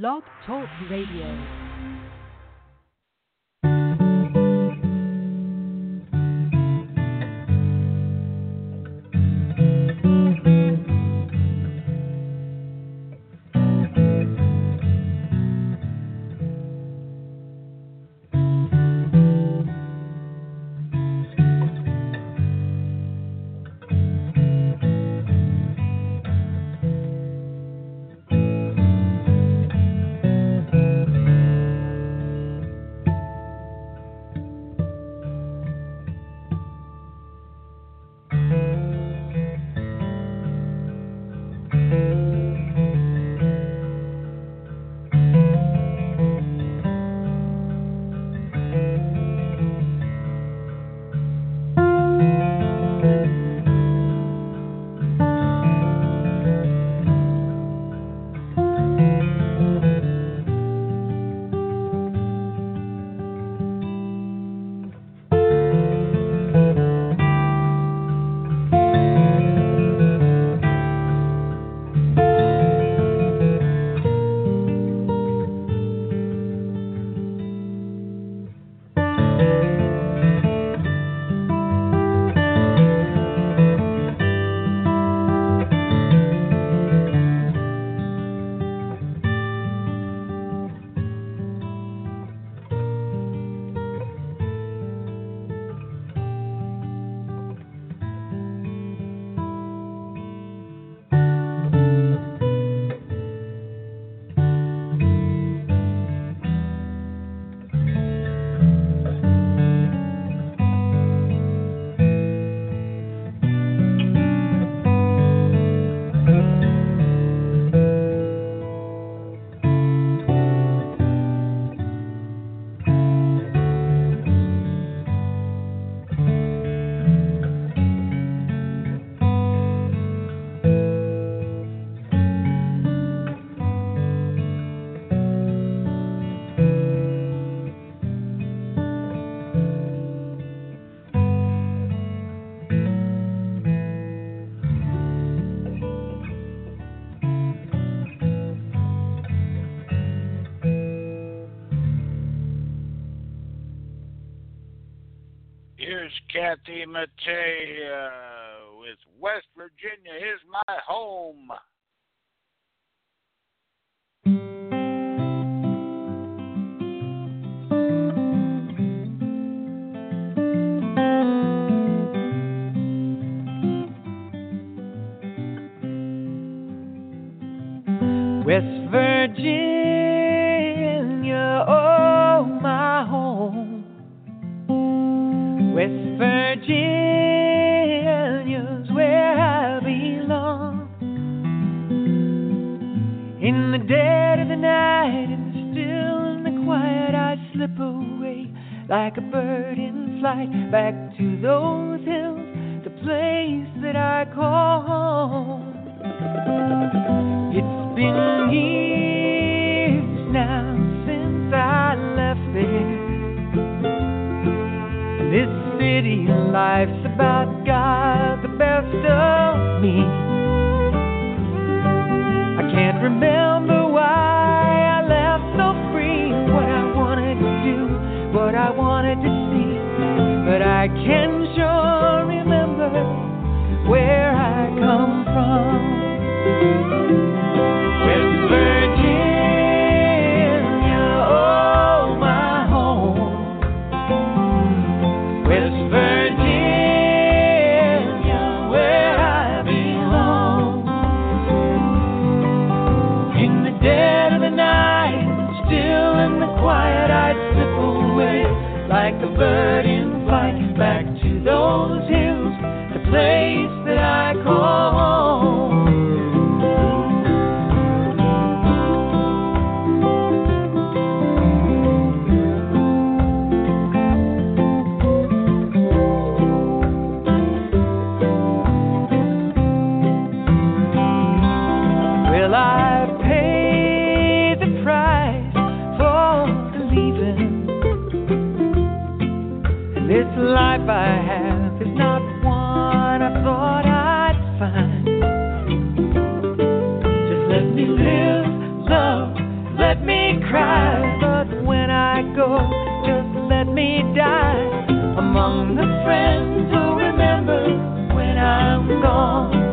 Blog Talk Radio. Here's Kathy Mattea uh, with West Virginia is my home. Slip away like a bird in flight back to those hills, the place that I call home. It's been years can sure remember where I come from. West Virginia, oh my home. West Virginia, where I belong. In the dead of the night, still in the quiet, I'd slip away like a bird sure. Just let me die among the friends who remember when I'm gone.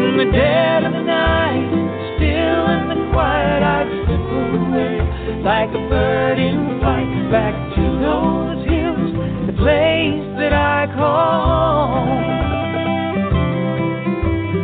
in the dead of the night, still in the quiet, I slip away like a bird in flight back to those hills, the place that I call.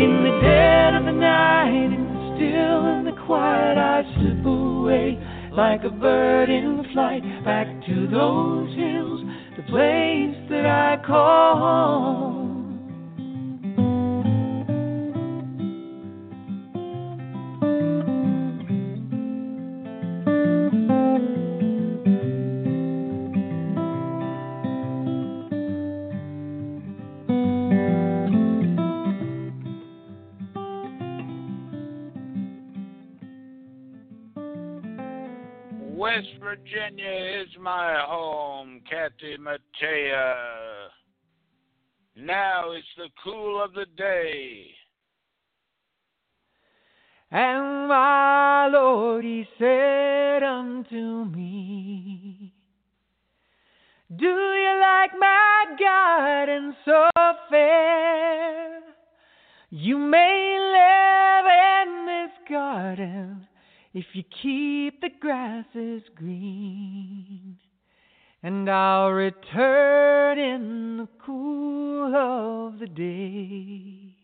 In the dead of the night, and still in the quiet, I slip away like a bird in flight back to those hills, the place that I call home. West Virginia is my home, Kathy Mattea. Now it's the cool of the day. And my Lord, he said unto me, Do you like my garden so fair? You may live in this garden if you keep the grasses green. And I'll return in the cool of the day.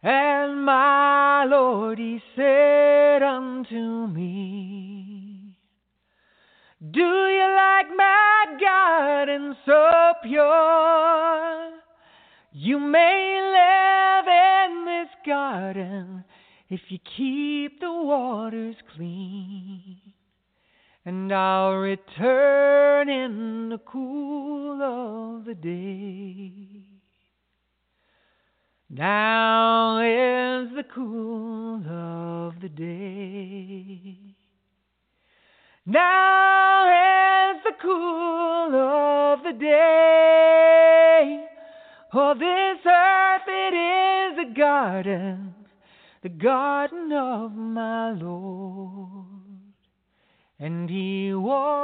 And my Lord, he said unto me, Do you like my garden so pure? You may live in this garden if you keep the waters clean. And I'll return in the cool of the day. Now is the cool of the day. Now is the cool of the day. For this earth it is a garden, the garden of my Lord. And he walks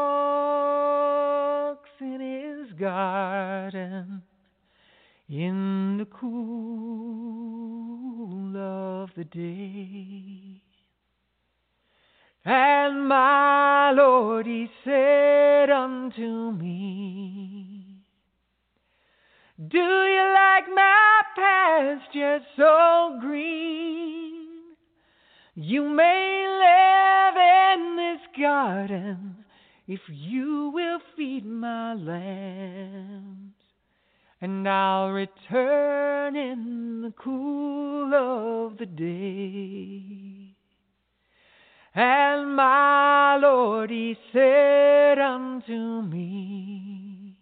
in his garden in the cool of the day. And my Lord, he said unto me, Do you like my pasture so green? You may live in this garden if you will feed my lambs. And I'll return in the cool of the day. And my Lord, he said unto me,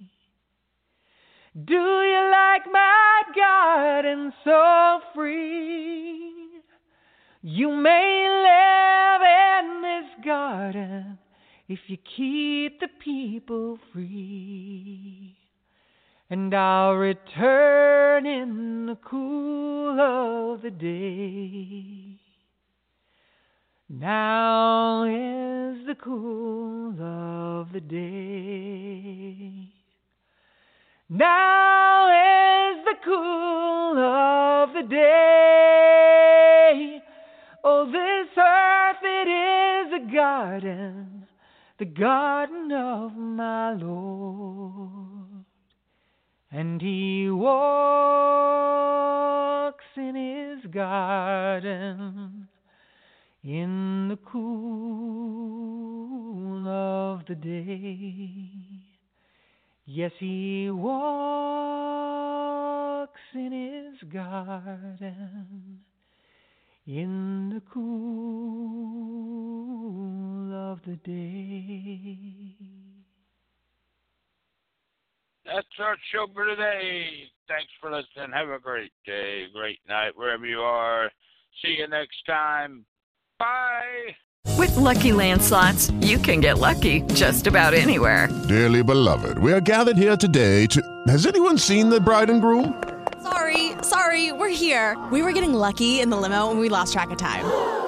Do you like my garden so free? You may live in this garden if you keep the people free. And I'll return in the cool of the day. Now is the cool of the day. Now is the cool of the day. Garden, the garden of my Lord. And he walks in his garden in the cool of the day. Yes, he walks in his garden in the cool of the day. That's our show for today. Thanks for listening. Have a great day, great night, wherever you are. See you next time. Bye. With Lucky Land slots, you can get lucky just about anywhere. Dearly beloved, we are gathered here today to. Has anyone seen the bride and groom? Sorry, sorry, we're here. We were getting lucky in the limo and we lost track of time.